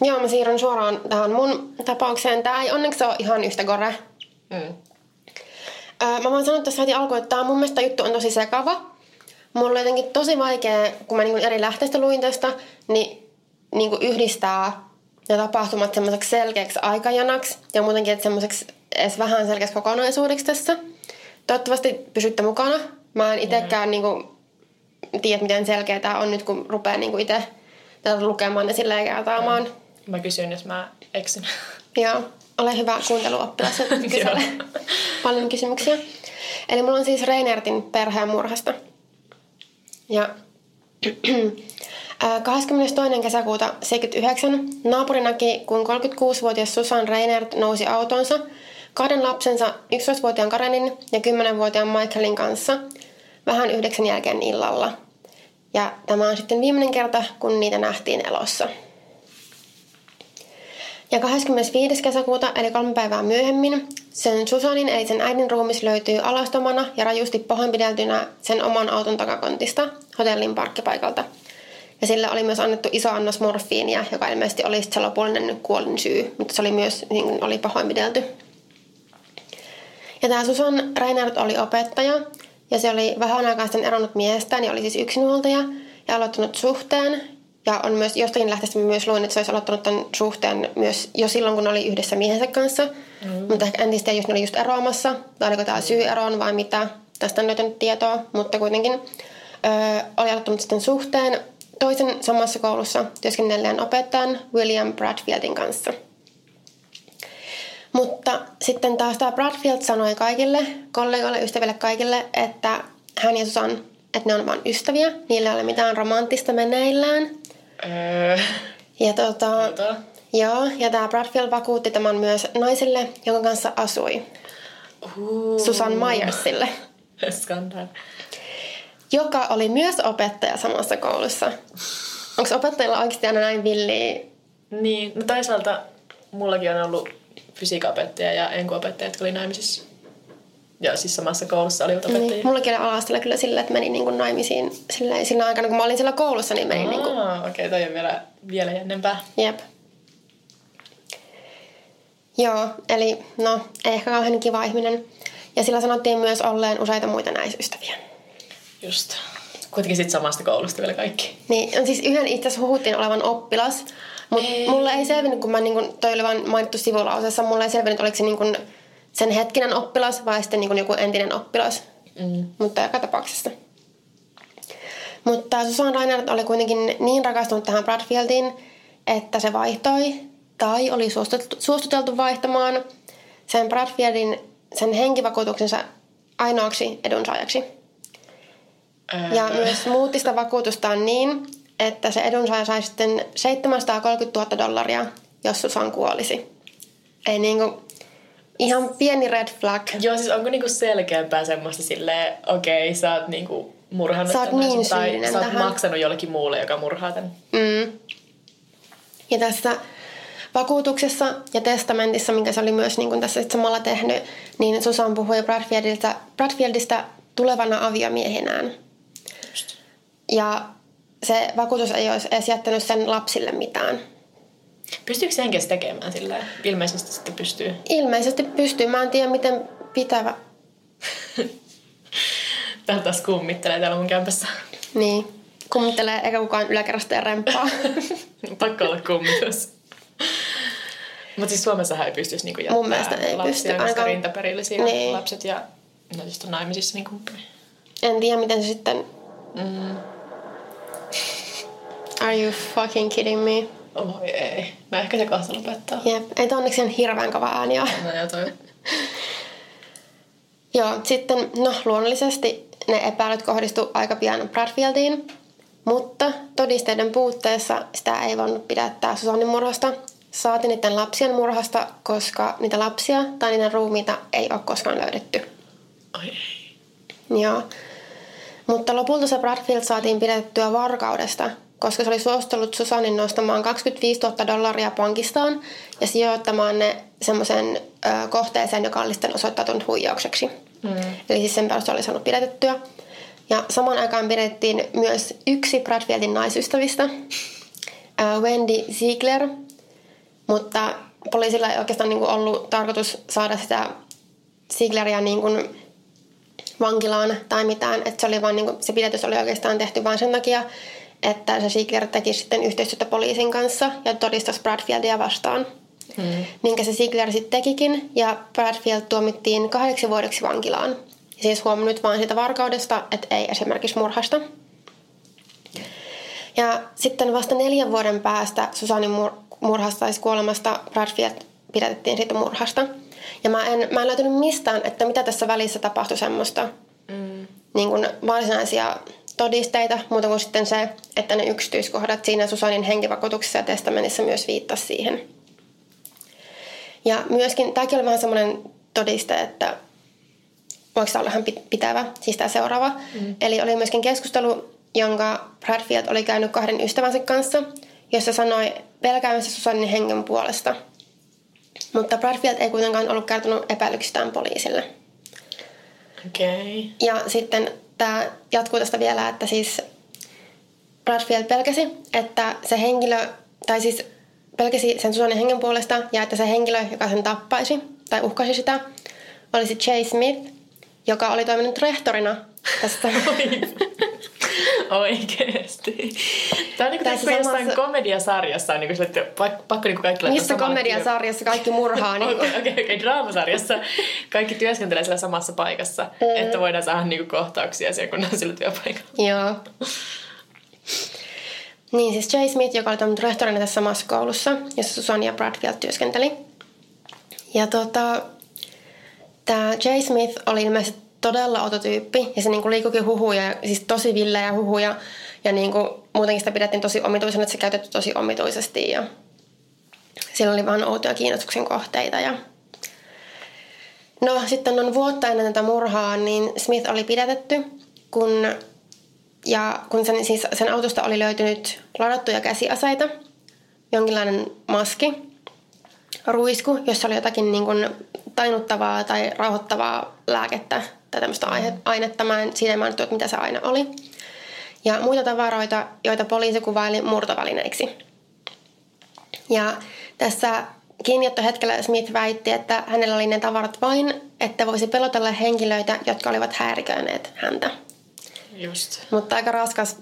Joo, mä siirryn suoraan tähän mun tapaukseen. Tää ei onneksi ole ihan yhtä gore. Mm. Öö, mä voin sanoa tässä heti alkuun, että tää mun mielestä juttu on tosi sekava. Mulla on jotenkin tosi vaikea, kun mä niinku eri lähteistä luin tästä, niin niinku yhdistää ne tapahtumat semmoiseksi selkeäksi aikajanaksi ja muutenkin, että semmoiseksi edes vähän selkeäksi kokonaisuudeksi tässä. Toivottavasti pysytte mukana. Mä en itekään niinku tiedä, miten selkeä tää on nyt, kun rupeaa niinku itse tätä lukemaan ja silleen kertaamaan. Mä kysyn, jos mä eksyn. Joo, ole hyvä kuunteluoppilas kysele paljon kysymyksiä. Eli mulla on siis Reinertin perheen murhasta. Ja 22. kesäkuuta 79 naapuri näki, kun 36-vuotias Susan Reinert nousi autonsa kahden lapsensa 11-vuotiaan Karenin ja 10-vuotiaan Michaelin kanssa vähän yhdeksän jälkeen illalla. Ja tämä on sitten viimeinen kerta, kun niitä nähtiin elossa. Ja 25. kesäkuuta, eli kolme päivää myöhemmin, sen Susanin eli sen äidin ruumis löytyy alastomana ja rajusti pahoinpideltynä sen oman auton takakontista hotellin parkkipaikalta. Ja sille oli myös annettu iso annos morfiinia, joka ilmeisesti oli se lopullinen kuolin syy, mutta se oli myös niin kuin oli pahoinpidelty. Ja tämä Susan Reinhardt oli opettaja, ja se oli vähän aikaa sitten eronnut miestään, ja oli siis yksinhuoltaja, ja aloittanut suhteen, ja on myös jostakin lähteestä myös luin, että se olisi aloittanut tämän suhteen myös jo silloin, kun oli yhdessä miehensä kanssa. Mm. Mutta ehkä en tiedä, jos ne oli just eroamassa, tai oliko tämä syy eroon vai mitä. Tästä en löytänyt tietoa, mutta kuitenkin öö, oli aloittanut sitten suhteen toisen samassa koulussa työskennelleen opettajan William Bradfieldin kanssa. Mutta sitten taas tämä Bradfield sanoi kaikille, kollegoille, ystäville kaikille, että hän ja Susan, että ne on vain ystäviä. Niillä ei ole mitään romanttista meneillään. Öö, Ja tota, joo, ja tämä Bradfield vakuutti tämän myös naiselle, jonka kanssa asui. uh, Susan Myersille, Skandaali. Joka oli myös opettaja samassa koulussa. Onko opettajilla oikeasti aina näin villiä? Niin, no toisaalta mullakin on ollut fysiikaopettaja ja enkuopettaja, jotka oli naimisissa. Ja siis samassa koulussa olivat opettajia. Niin, mullakin oli ala kyllä sillä, että meni niin kuin naimisiin silleen, sillä aikana, kun mä olin siellä koulussa, niin meni niin kuin, Aa, okei, okay, toi on vielä, vielä jännempää. jep. Joo, eli no, ei ehkä kauhean kiva ihminen. Ja sillä sanottiin myös olleen useita muita naisystäviä. Just. Kuitenkin sit samasta koulusta vielä kaikki. Niin, on siis yhden itse asiassa huhuttiin olevan oppilas, mutta mulle ei selvinnyt, kun mä niin kun, toi oli vain mainittu sivulauseessa, mulle ei selvinnyt, oliko se niin kun sen hetkinen oppilas vai sitten niin kun joku entinen oppilas. Mm. Mutta joka tapauksessa. Mutta Susan Reinhardt oli kuitenkin niin rakastunut tähän Bradfieldiin, että se vaihtoi tai oli suostuteltu, suostuteltu vaihtamaan sen Bradfieldin sen henkivakuutuksensa ainoaksi edunsaajaksi. Öö, Ja myös muutti sitä vakuutustaan niin, että se edunsaaja sai sitten 730 000 dollaria, jos Susan kuolisi. Ei niinku, ihan pieni red flag. Joo, siis onko niinku selkeämpää semmoista silleen, okei, okay, sä oot niinku murhannut Sä oot niin tai sä oot tähän. maksanut jollekin muulle, joka murhaa tämän. Mm. Ja tässä vakuutuksessa ja testamentissa, minkä se oli myös niin kuin tässä sit samalla tehnyt, niin Susan puhui Bradfieldista, Bradfieldista tulevana aviomiehenään. Ja se vakuutus ei olisi edes jättänyt sen lapsille mitään. Pystyykö se henkes tekemään sillä Ilmeisesti sitten pystyy. Ilmeisesti pystyy. Mä en tiedä, miten pitävä. Täällä taas kummittelee täällä mun kämpässä. Niin. Kummittelee eikä kukaan yläkerrasta ja rempaa. Pakko olla kummitus. Mutta siis Suomessahan ei pystyisi niinku jättää Mun mielestä ei lapsia, pysty, ainakaan- rintaperillisiä Niin. lapset ja no just on naimisissa niin kumppani. en tiedä, miten se sitten... Mm. Are you fucking kidding me? Oi ei. No ehkä se kohta lopettaa. Jep, ei tämä onneksi ihan hirveän kova ääni ole. No ja toi. Joo, sitten no luonnollisesti ne epäilyt kohdistu aika pian Bradfieldiin, mutta todisteiden puutteessa sitä ei voinut pidättää Susannin murhasta, saati niiden lapsien murhasta, koska niitä lapsia tai niiden ruumiita ei ole koskaan löydetty. Oi ei. Joo. Mutta lopulta se Bradfield saatiin pidettyä varkaudesta, koska se oli suositellut Susannin nostamaan 25 000 dollaria pankistaan ja sijoittamaan ne semmoiseen kohteeseen, joka oli sitten osoittautunut huijaukseksi. Mm. Eli siis sen perusteella oli saanut pidätettyä. Ja samaan aikaan pidettiin myös yksi Bradfieldin naisystävistä, Wendy Ziegler, mutta poliisilla ei oikeastaan niin kuin ollut tarkoitus saada sitä Ziegleria niin kuin vankilaan tai mitään. Että se, oli vaan, niin kuin, se pidätys oli oikeastaan tehty vain sen takia, että se Ziegler teki sitten yhteistyötä poliisin kanssa ja todistaisi Bradfieldia vastaan. Hmm. Minkä se Ziegler sitten tekikin ja Bradfield tuomittiin kahdeksi vuodeksi vankilaan. Siis huom nyt vaan siitä varkaudesta, että ei esimerkiksi murhasta. Ja sitten vasta neljän vuoden päästä Susanin mur- murhasta tai kuolemasta Bradfield pidätettiin siitä murhasta. Ja mä en, mä en löytänyt mistään, että mitä tässä välissä tapahtui semmoista mm. niin kuin varsinaisia todisteita, muuta kuin sitten se, että ne yksityiskohdat siinä Susanin henkivakuutuksessa ja testamentissa myös viittasi siihen. Ja myöskin, tämäkin oli vähän semmoinen todiste, että voiko tämä olla ihan pitävä, siis tämä seuraava. Mm. Eli oli myöskin keskustelu, jonka Bradfield oli käynyt kahden ystävänsä kanssa, jossa sanoi pelkäämässä Susannin hengen puolesta. Mutta Bradfield ei kuitenkaan ollut kertonut epäilyksistään poliisille. Okei. Okay. Ja sitten tämä jatkuu tästä vielä, että siis Bradfield pelkäsi, että se henkilö, tai siis pelkäsi sen Susannin hengen puolesta ja että se henkilö, joka sen tappaisi tai uhkasi sitä, olisi Jay Smith, joka oli toiminut rehtorina tästä. Oikeesti. Tämä on niin kuin samassa... jossain komediasarjassa on niin kuin, että pakko niin kuin kaikki Missä komediasarjassa kaikki murhaa? Niin Okei, okei, okei. Draamasarjassa kaikki työskentelee siellä samassa paikassa, mm. että voidaan saada niin kuin kohtauksia siellä, kun on sillä työpaikalla. Joo. Niin, siis Jay Smith, joka oli toiminut rehtorina tässä samassa koulussa, jossa Susan ja Bradfield työskenteli. Ja tota, tämä Jay Smith oli ilmeisesti todella ototyyppi ja se niinku liikukin huhuja, siis tosi villejä huhuja ja niinku, muutenkin sitä pidettiin tosi omituisena, että se käytetty tosi omituisesti ja siellä oli vaan outoja kiinnostuksen kohteita ja No sitten on vuotta ennen tätä murhaa, niin Smith oli pidätetty, kun, ja kun sen, siis sen autosta oli löytynyt ladattuja käsiaseita, jonkinlainen maski, ruisku, jossa oli jotakin niin kuin tainuttavaa tai rauhoittavaa lääkettä tai tämmöistä mm. ainetta. Mä en, siinä mainittu, että mitä se aina oli. Ja muita tavaroita, joita poliisi kuvaili murtovälineiksi. Ja tässä kiinniottohetkellä Smith väitti, että hänellä oli ne tavarat vain, että voisi pelotella henkilöitä, jotka olivat häiriköineet häntä. Just. Mutta aika raskas,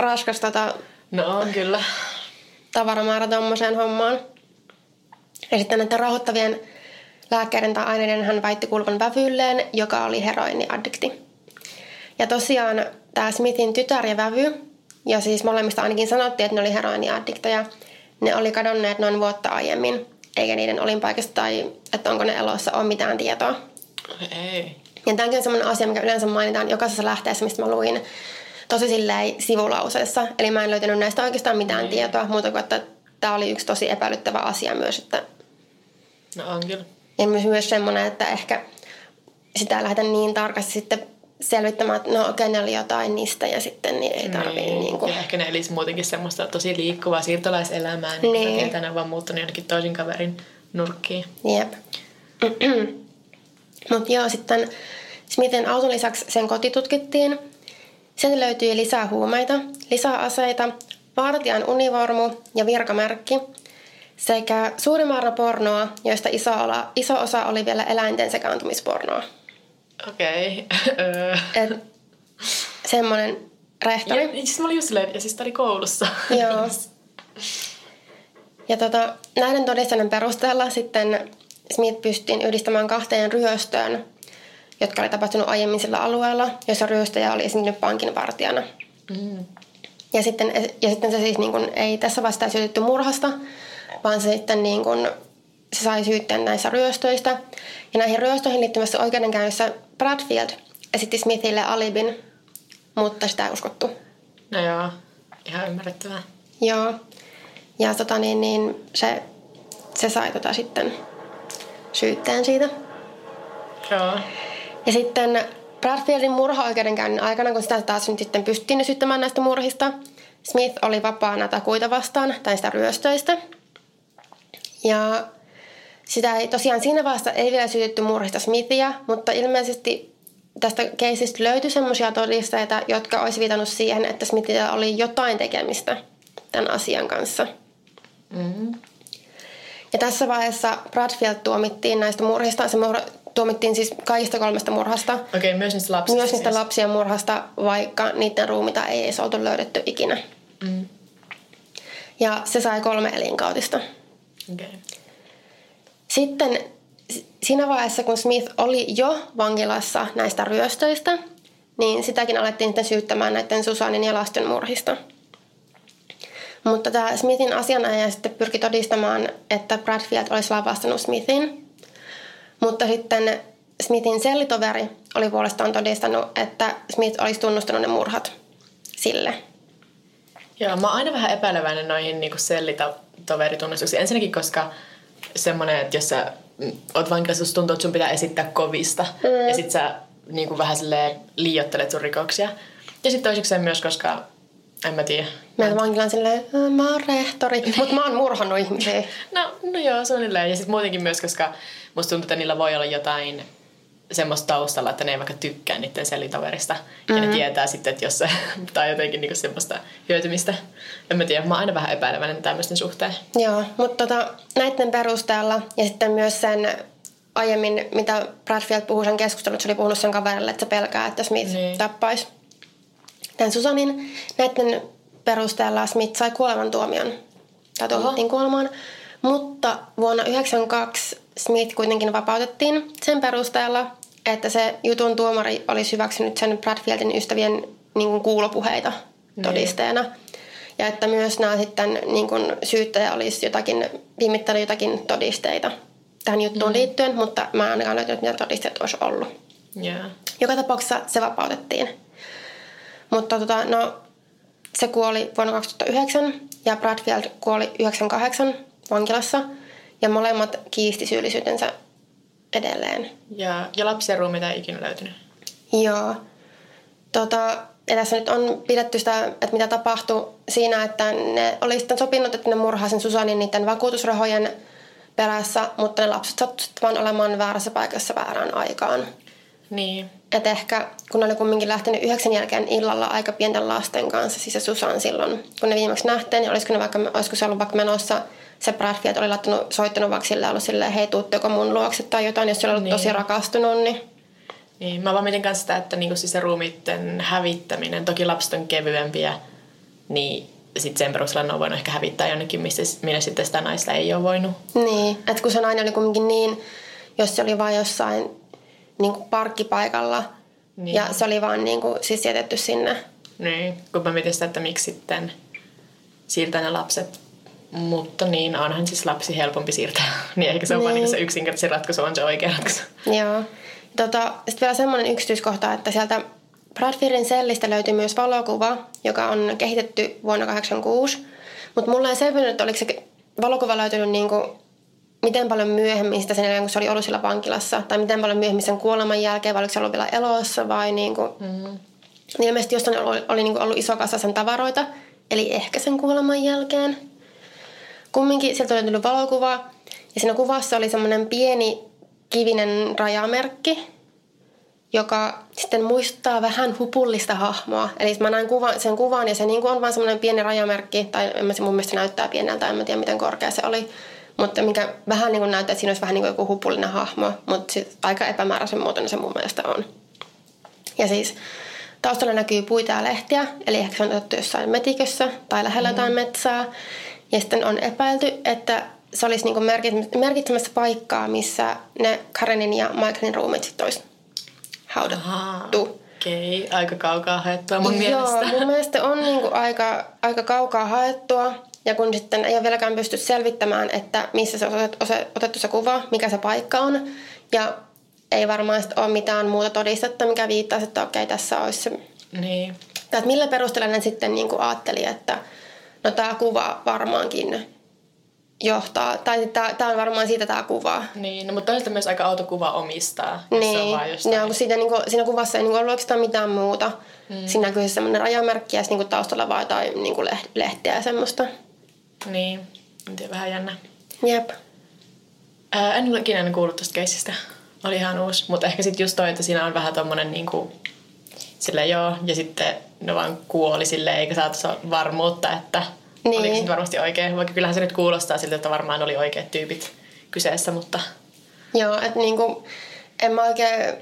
raskas tota, no on kyllä. tavaramäärä tuommoiseen hommaan. Ja sitten näiden rauhoittavien lääkkeiden tai aineiden hän väitti kuuluvan vävyylleen, joka oli heroiniaddikti. Ja tosiaan tämä Smithin tytär ja vävy, ja siis molemmista ainakin sanottiin, että ne oli heroiniaddikteja, ne oli kadonneet noin vuotta aiemmin, eikä niiden olinpaikasta tai että onko ne elossa ole mitään tietoa. Ei. Ja tämäkin on sellainen asia, mikä yleensä mainitaan jokaisessa lähteessä, mistä mä luin tosi silleen sivulauseessa. Eli mä en löytänyt näistä oikeastaan mitään mm. tietoa, muuta kuin että tämä oli yksi tosi epäilyttävä asia myös, että No on kyllä. Ja myös, semmoinen, että ehkä sitä lähdetään niin tarkasti sitten selvittämään, että no okei, okay, oli jotain niistä ja sitten niin ei tarvii niin, niin kuin... Ja ehkä ne elisi muutenkin semmoista tosi liikkuvaa siirtolaiselämää, niin, niin. tänään vaan muuttunut jonnekin toisin kaverin nurkkiin. Jep. Mutta joo, sitten Smithin auton lisäksi sen koti tutkittiin. Sen löytyi lisää huumeita, lisää aseita, vartijan univormu ja virkamerkki – sekä suuri määrä pornoa, joista iso, ola, iso osa oli vielä eläinten sekaantumispornoa. Okei. Okay. semmoinen rehtori. Ja, siis mä olin just silleen, ja siis oli koulussa. Joo. Ja tota, näiden todisteiden perusteella sitten Smith pystyttiin yhdistämään kahteen ryöstöön, jotka oli tapahtunut aiemmin sillä alueella, jossa ryöstäjä oli esiintynyt pankinvartijana. Mm. Ja sitten, ja sitten se siis niin kuin, ei tässä vaiheessa syytetty murhasta, vaan se sitten niin kuin, se sai syytteen näissä ryöstöistä. Ja näihin ryöstöihin liittymässä oikeudenkäynnissä Bradfield esitti Smithille alibin, mutta sitä ei uskottu. No joo, ihan ymmärrettävää. Joo. Ja tota niin, niin se, se sai tota sitten syytteen siitä. Joo. Ja sitten Bradfieldin murhaoikeudenkäynnin aikana, kun sitä taas nyt sitten pystyttiin syyttämään näistä murhista, Smith oli vapaana takuita vastaan tai sitä ryöstöistä. Ja sitä ei tosiaan siinä vaiheessa ei vielä syytetty murhista Smithia, mutta ilmeisesti tästä keisistä löytyi sellaisia todisteita, jotka olisi viitannut siihen, että Smithillä oli jotain tekemistä tämän asian kanssa. Mm-hmm. Ja tässä vaiheessa Bradfield tuomittiin näistä murhista. Se murha, tuomittiin siis kaikista kolmesta murhasta. Okei, okay, myös niistä lapsista. Myös niistä siis. lapsien murhasta, vaikka niiden ruumita ei edes oltu löydetty ikinä. Mm. Ja se sai kolme elinkautista. Okay. Sitten siinä vaiheessa, kun Smith oli jo vankilassa näistä ryöstöistä, niin sitäkin alettiin sitten syyttämään näiden Susanin ja lasten murhista. Mutta tämä Smithin asianajaja sitten pyrki todistamaan, että Bradfield olisi lavastanut Smithin. Mutta sitten Smithin sellitoveri oli puolestaan todistanut, että Smith olisi tunnustanut ne murhat sille. Joo, mä oon aina vähän epäileväinen noihin niin sellitoveritunnustuksiin. Ensinnäkin, koska semmoinen, että jos sä oot vankilassa, tuntuu, että sun pitää esittää kovista. Mm. Ja sit sä niin kuin vähän liiottelet sun rikoksia. Ja sitten toiseksi myös, koska en mä tiedä. Meillä vankilaan silleen, mä oon rehtori, mutta mä oon murhannut ihmisiä. No, no joo, suunnilleen. Ja sitten muutenkin myös, koska musta tuntuu, että niillä voi olla jotain semmoista taustalla, että ne ei vaikka tykkää niiden selitoverista. Mm-hmm. Ja ne mm-hmm. tietää sitten, että jos se, tai jotenkin niinku semmoista hyötymistä. En mä tiedä, mä oon aina vähän epäileväinen tämmöisten suhteen. Joo, mutta tota, näiden perusteella ja sitten myös sen aiemmin, mitä Bradfield puhui sen keskustelut, se oli puhunut sen kaverille, että se pelkää, että Smith niin. tappaisi tämän Susanin. Näiden perusteella Smith sai kuolemantuomion, tai tuomittiin kuolemaan. Mutta vuonna 1992 Smith kuitenkin vapautettiin sen perusteella, että se jutun tuomari olisi hyväksynyt sen Bradfieldin ystävien niin kuin kuulopuheita niin. todisteena. Ja että myös nämä sitten niin kuin syyttäjä olisi jotakin, pimittänyt jotakin todisteita tähän juttuun mm. liittyen, mutta mä en ainakaan löytänyt, mitä todisteet olisi ollut. Yeah. Joka tapauksessa se vapautettiin. Mutta tota, no, se kuoli vuonna 2009 ja Bradfield kuoli 98 vankilassa ja molemmat kiisti syyllisyytensä edelleen. Ja, ja lapsen ruumiita ei ikinä löytynyt? Joo. Tota, ja tässä nyt on pidetty sitä, että mitä tapahtui siinä, että ne oli sitten sopinut, että ne murhaa sen Susanin niiden vakuutusrahojen perässä, mutta ne lapset sattuivat vaan olemaan väärässä paikassa väärään aikaan. Niin. Et ehkä kun ne oli kumminkin lähtenyt yhdeksän jälkeen illalla aika pienten lasten kanssa, siis se Susan silloin, kun ne viimeksi nähtiin, niin olisiko, ne vaikka, olisiko se ollut vaikka menossa se Bradfield oli laittanut, soittanut vaikka sille ollut silleen, hei tuutteko mun luokse tai jotain, jos se oli ollut niin. tosi rakastunut, niin... Niin, mä vaan mietin kanssa sitä, että niinku siis se ruumiitten hävittäminen, toki lapset on kevyempiä, niin sitten sen perusteella ne on voinut ehkä hävittää jonnekin, missä, minne sitten sitä naista ei ole voinut. Niin, että kun se nainen oli kumminkin niin, jos se oli vain jossain niin kuin parkkipaikalla niin. ja se oli vaan niin kuin, siis jätetty sinne. Niin, kun mä mietin sitä, että miksi sitten siirtää ne lapset mutta niin, onhan siis lapsi helpompi siirtää. niin ehkä se on niin. vaan niin se yksinkertaisin ratkaisu on se oikea ratkaisu. Joo. Tota, sitten vielä semmoinen yksityiskohta, että sieltä Bradfieldin sellistä löytyy myös valokuva, joka on kehitetty vuonna 1986. Mutta mulla ei selvinnyt, että oliko se valokuva löytynyt niinku, miten paljon myöhemmin sitä sen jälkeen, kun se oli ollut sillä vankilassa, tai miten paljon myöhemmin sen kuoleman jälkeen, vai oliko se ollut vielä elossa, vai niinku, mm-hmm. niin ilmeisesti jostain oli, oli niinku ollut iso kasa sen tavaroita, eli ehkä sen kuoleman jälkeen kumminkin sieltä oli tullut valokuva ja siinä kuvassa oli semmoinen pieni kivinen rajamerkki, joka sitten muistuttaa vähän hupullista hahmoa. Eli mä näin kuvan, sen kuvan ja se niin on vain semmoinen pieni rajamerkki, tai en mä se mun mielestä näyttää pieneltä, en mä tiedä miten korkea se oli. Mutta mikä vähän niin kuin näyttää, että siinä olisi vähän niin kuin joku hupullinen hahmo, mutta sit aika epämääräisen muotoinen se mun mielestä on. Ja siis taustalla näkyy puita ja lehtiä, eli ehkä se on otettu jossain metikössä tai lähellä mm. jotain metsää. Ja sitten on epäilty, että se olisi niin merkitsemässä paikkaa, missä ne Karenin ja Michaelin ruumit sitten olisi haudattu. Okei, aika kaukaa haettua mun Joo, mielestä. mun mielestä on niinku aika, aika kaukaa haettua. Ja kun sitten ei ole vieläkään pysty selvittämään, että missä se on otettu se kuva, mikä se paikka on. Ja ei varmaan ole mitään muuta todistetta, mikä viittaa, että okei, tässä olisi se. Niin. Tai millä perusteella ne sitten niinku ajatteli, että no tämä kuva varmaankin johtaa, tai tämä on varmaan siitä tämä kuva. Niin, no, mutta toisaalta myös aika auto kuva omistaa. jos se on Niin, vaan jostain. ja kun siitä, niin kuin, siinä kuvassa ei niin kuin ollut oikeastaan mitään muuta. Mm. Siinä näkyy semmoinen rajamerkki ja niin kuin taustalla vaan jotain niin kuin lehtiä ja semmoista. Niin, en tiedä, vähän jännä. Jep. Ää, en ole ikinä kuullut tästä keissistä. Oli ihan uusi, mutta ehkä sitten just toi, että siinä on vähän tommonen niinku, sille joo, ja sitten ne vaan kuoli sille eikä saatu varmuutta, että niin. oliko se nyt varmasti oikein. Vaikka kyllähän se nyt kuulostaa siltä, että varmaan oli oikeat tyypit kyseessä, mutta... Joo, että niinku, en mä oikein...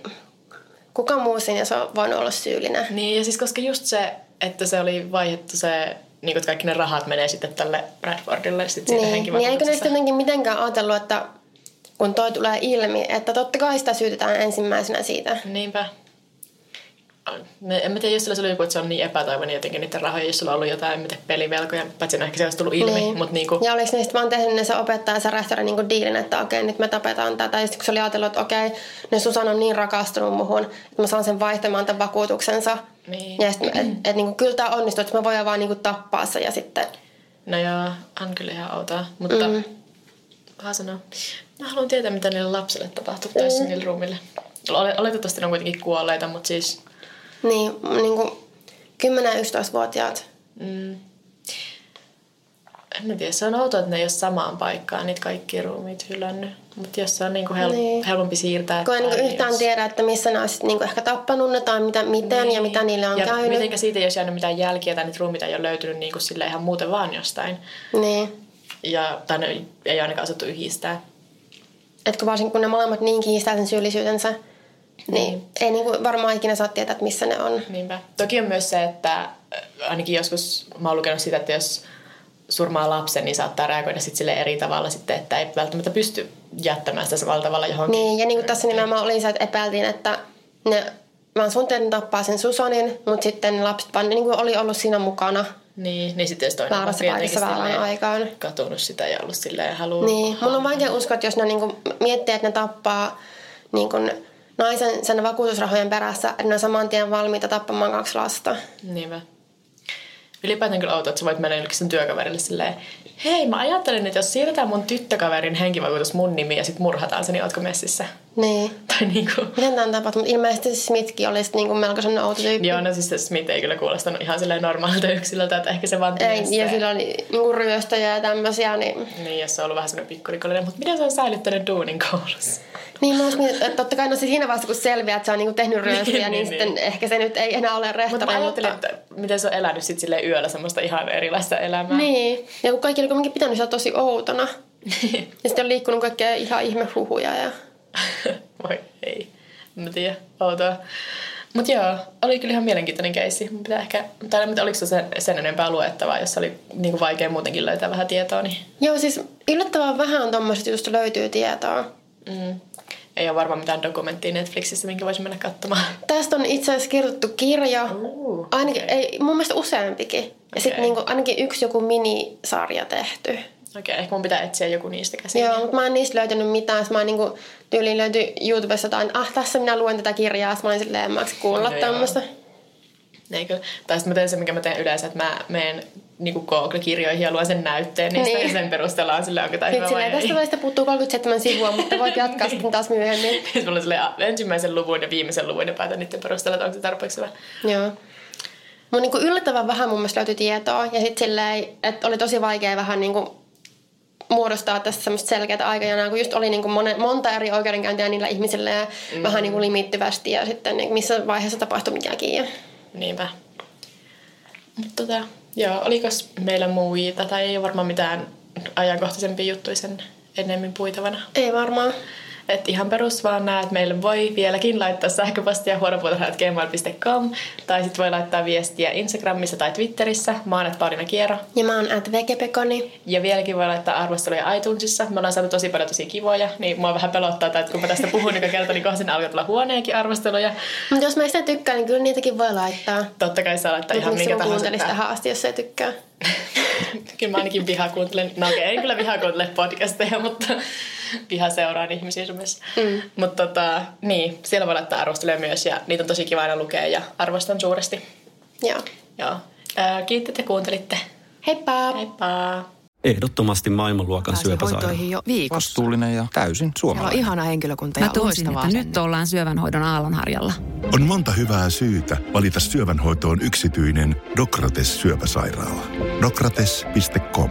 Kuka muu siinä se on voinut olla syyllinen? Niin, ja siis koska just se, että se oli vaihdettu se niin kuin, että kaikki ne rahat menee sitten tälle Bradfordille sitten niin, siitä niin eikö ne sitten jotenkin mitenkään ajatellut, että kun toi tulee ilmi, että totta kai sitä syytetään ensimmäisenä siitä. Niinpä. En mä tiedä, jos sillä oli joku, että se on niin epätoivoinen jotenkin niiden rahoja, jos sulla on ollut jotain mitä pelivelkoja, paitsi no ehkä se olisi tullut ilmi. Niin. Mutta niinku... Ja oliko sitten vaan tehnyt ne se opettaja ja se rehtori niinku diilin, että okei, nyt me tapetaan tätä. Ja sitten kun se oli ajatellut, että okei, ne Susan on niin rakastunut muhun, että mä saan sen vaihtamaan tämän vakuutuksensa. Niin. Ja sitten, että et, niinku, kyllä tämä onnistuu, että mä voin vaan niinku tappaa se ja sitten... No joo, on kyllä ihan outoa. Mutta mm. vähän sanoa. Mä haluan tietää, mitä niille lapsille tapahtuu mm. tässä niille ruumille. Oletettavasti ne on kuitenkin kuolleita, mutta siis niin, niin kuin 10-11-vuotiaat. Mm. En tiedä, se on outoa, että ne ei ole samaan paikkaan niitä kaikki ruumiit hylännyt. Mutta jos se on niinku hel- niin. helpompi siirtää. Kun ei niinku niin yhtään jos... tiedä, että missä ne olisi niinku ehkä tappanut ne tai mitä, miten niin. ja mitä niille on ja käynyt. mitenkä siitä ei olisi jäänyt mitään jälkiä tai niitä ruumiita ei ole löytynyt niinku sille ihan muuten vaan jostain. Niin. Ja, tai ne ei ainakaan osattu yhdistää. Etkö varsinkin kun ne molemmat niin kiistää sen syyllisyytensä, niin. niin. Ei niin kuin varmaan ikinä saa tietää, että missä ne on. Niinpä. Toki on myös se, että äh, ainakin joskus mä oon lukenut sitä, että jos surmaa lapsen, niin saattaa reagoida sitten sille eri tavalla sitten, että ei välttämättä pysty jättämään sitä samalla tavalla johonkin. Niin, ja niin kuin tässä nimenomaan oli se, että epäiltiin, että ne vaan suunniteltiin tappaa sen Susanin, mutta sitten lapset vaan niin kuin oli ollut siinä mukana. Niin, niin sitten jos toinen Väärässä paikassa väärään aikaan. Katunut sitä ja ollut silleen haluaa. Niin, mun on vaikea uskoa, että jos ne niin kuin miettii, että ne tappaa niin kuin naisen sen vakuutusrahojen perässä, että ne on saman tien valmiita tappamaan kaksi lasta. Niinpä. Ylipäätään kyllä outo, että sä voit mennä sen työkaverille silleen, hei mä ajattelin, että jos siirretään mun tyttökaverin henkivakuutus mun nimi ja sit murhataan se, niin ootko messissä? Niin. Tai niinku. Miten tämän tapahtuu? Mutta ilmeisesti Smithkin olisi niinku melko sellainen outo tyyppi. Joo, no siis se Smith ei kyllä kuulostanut ihan silleen normaalilta yksilöltä, että ehkä se vaan Ei, ja sillä oli niinku ryöstöjä ja tämmöisiä, niin... Niin, jos se on ollut vähän sellainen pikkurikollinen, mutta miten se on säilyttänyt duunin koulussa? Niin, mä olisin, että totta kai no siinä vaiheessa, kun selviää, että se on niinku tehnyt ryöstöjä, niin, niin, niin, sitten niin. ehkä se nyt ei enää ole rehtori. Mutta ajattelin, mutta... että miten se on elänyt sit silleen yöllä semmoista ihan erilaista elämää. Niin, ja kun kaikki oli kuitenkin pitänyt sitä tosi outona. ja sitten on liikkunut kaikkea ihan ihmehuhuja ja... Voi ei. Mä tiedä, outoa. Mutta joo, oli kyllä ihan mielenkiintoinen keissi. pitää ehkä, tai en oliko se sen, sen enempää luettavaa, jos oli niin kuin vaikea muutenkin löytää vähän tietoa. Niin... Joo, siis yllättävän vähän tuommoisesta just löytyy tietoa. Mm. Ei ole varmaan mitään dokumenttia Netflixissä, minkä voisi mennä katsomaan. Tästä on itse asiassa kirjoitettu kirja. Uh, ainakin, okay. ei, mun mielestä useampikin. Ja okay. sitten niinku, ainakin yksi joku minisarja tehty. Okei, okay, ehkä mun pitää etsiä joku niistä käsin. Joo, mutta mä en niistä löytänyt mitään. Mä niinku, tyyliin löytyi YouTubessa jotain, ah tässä minä luen tätä kirjaa. Sitten mä olin silleen, mä kuulla no, tämmöistä. Eikö? Tai sitten mä teen se, mikä mä teen yleensä, että mä menen niin Google-kirjoihin ja luen sen näytteen niin. ja sen perusteella on sille onko tämä hyvä vai Tästä välistä puuttuu 37 sivua, mutta voit jatkaa sitten taas myöhemmin. Sitten mulla on silleen, ensimmäisen luvun ja viimeisen luvun ja päätän niiden perusteella, että onko se tarpeeksi hyvä. Joo. Mun niin yllättävän vähän mun mielestä löytyi tietoa ja sitten silleen, että oli tosi vaikea vähän niin kuin muodostaa tässä semmoista selkeää aikajanaa, kun just oli niin kuin monen, monta eri oikeudenkäyntiä niillä ihmisillä ja mm. vähän niin kuin limittyvästi ja sitten niin, missä vaiheessa tapahtui mikäkin. Ja... Niinpä. Mutta tota, joo, oliko meillä muita tai ei ole varmaan mitään ajankohtaisempia juttuja sen ennemmin puitavana? Ei varmaan. Et ihan perus vaan näet, että meille voi vieläkin laittaa sähköpostia huonopuutarhat.gmail.com tai sitten voi laittaa viestiä Instagramissa tai Twitterissä. Mä oon Paulina Kiero. Ja mä oon at Vegepekoni. Ja vieläkin voi laittaa arvosteluja iTunesissa. Me ollaan saatu tosi paljon tosi kivoja, niin mua vähän pelottaa, että kun mä tästä puhun joka kerta, niin kohta alkaa tulla huoneenkin arvosteluja. Mutta jos mä sitä tykkään, niin kyllä niitäkin voi laittaa. Totta kai saa laittaa ihan minkä tahansa. Miksi tähän asti, jos se tykkää? kyllä mä ainakin viha kuuntelen, no okei, en kyllä viha kuuntele podcasteja, mutta viha seuraan ihmisiä Suomessa. Mm. Mutta tota, niin, siellä voi laittaa arvosteluja myös ja niitä on tosi kiva aina lukea ja arvostan suuresti. Joo. Joo. Äh, kiitos, että kuuntelitte. Heippa! Heippa! Ehdottomasti maailmanluokan syöpäsairaala. jo viikossa. Vastuullinen ja täysin suomalainen. Siellä on ihana henkilökunta Mä ja tunsin, että nyt ollaan syövänhoidon aallonharjalla. On monta hyvää syytä valita syövänhoitoon yksityinen Dokrates syöpäsairaala. Dokrates.com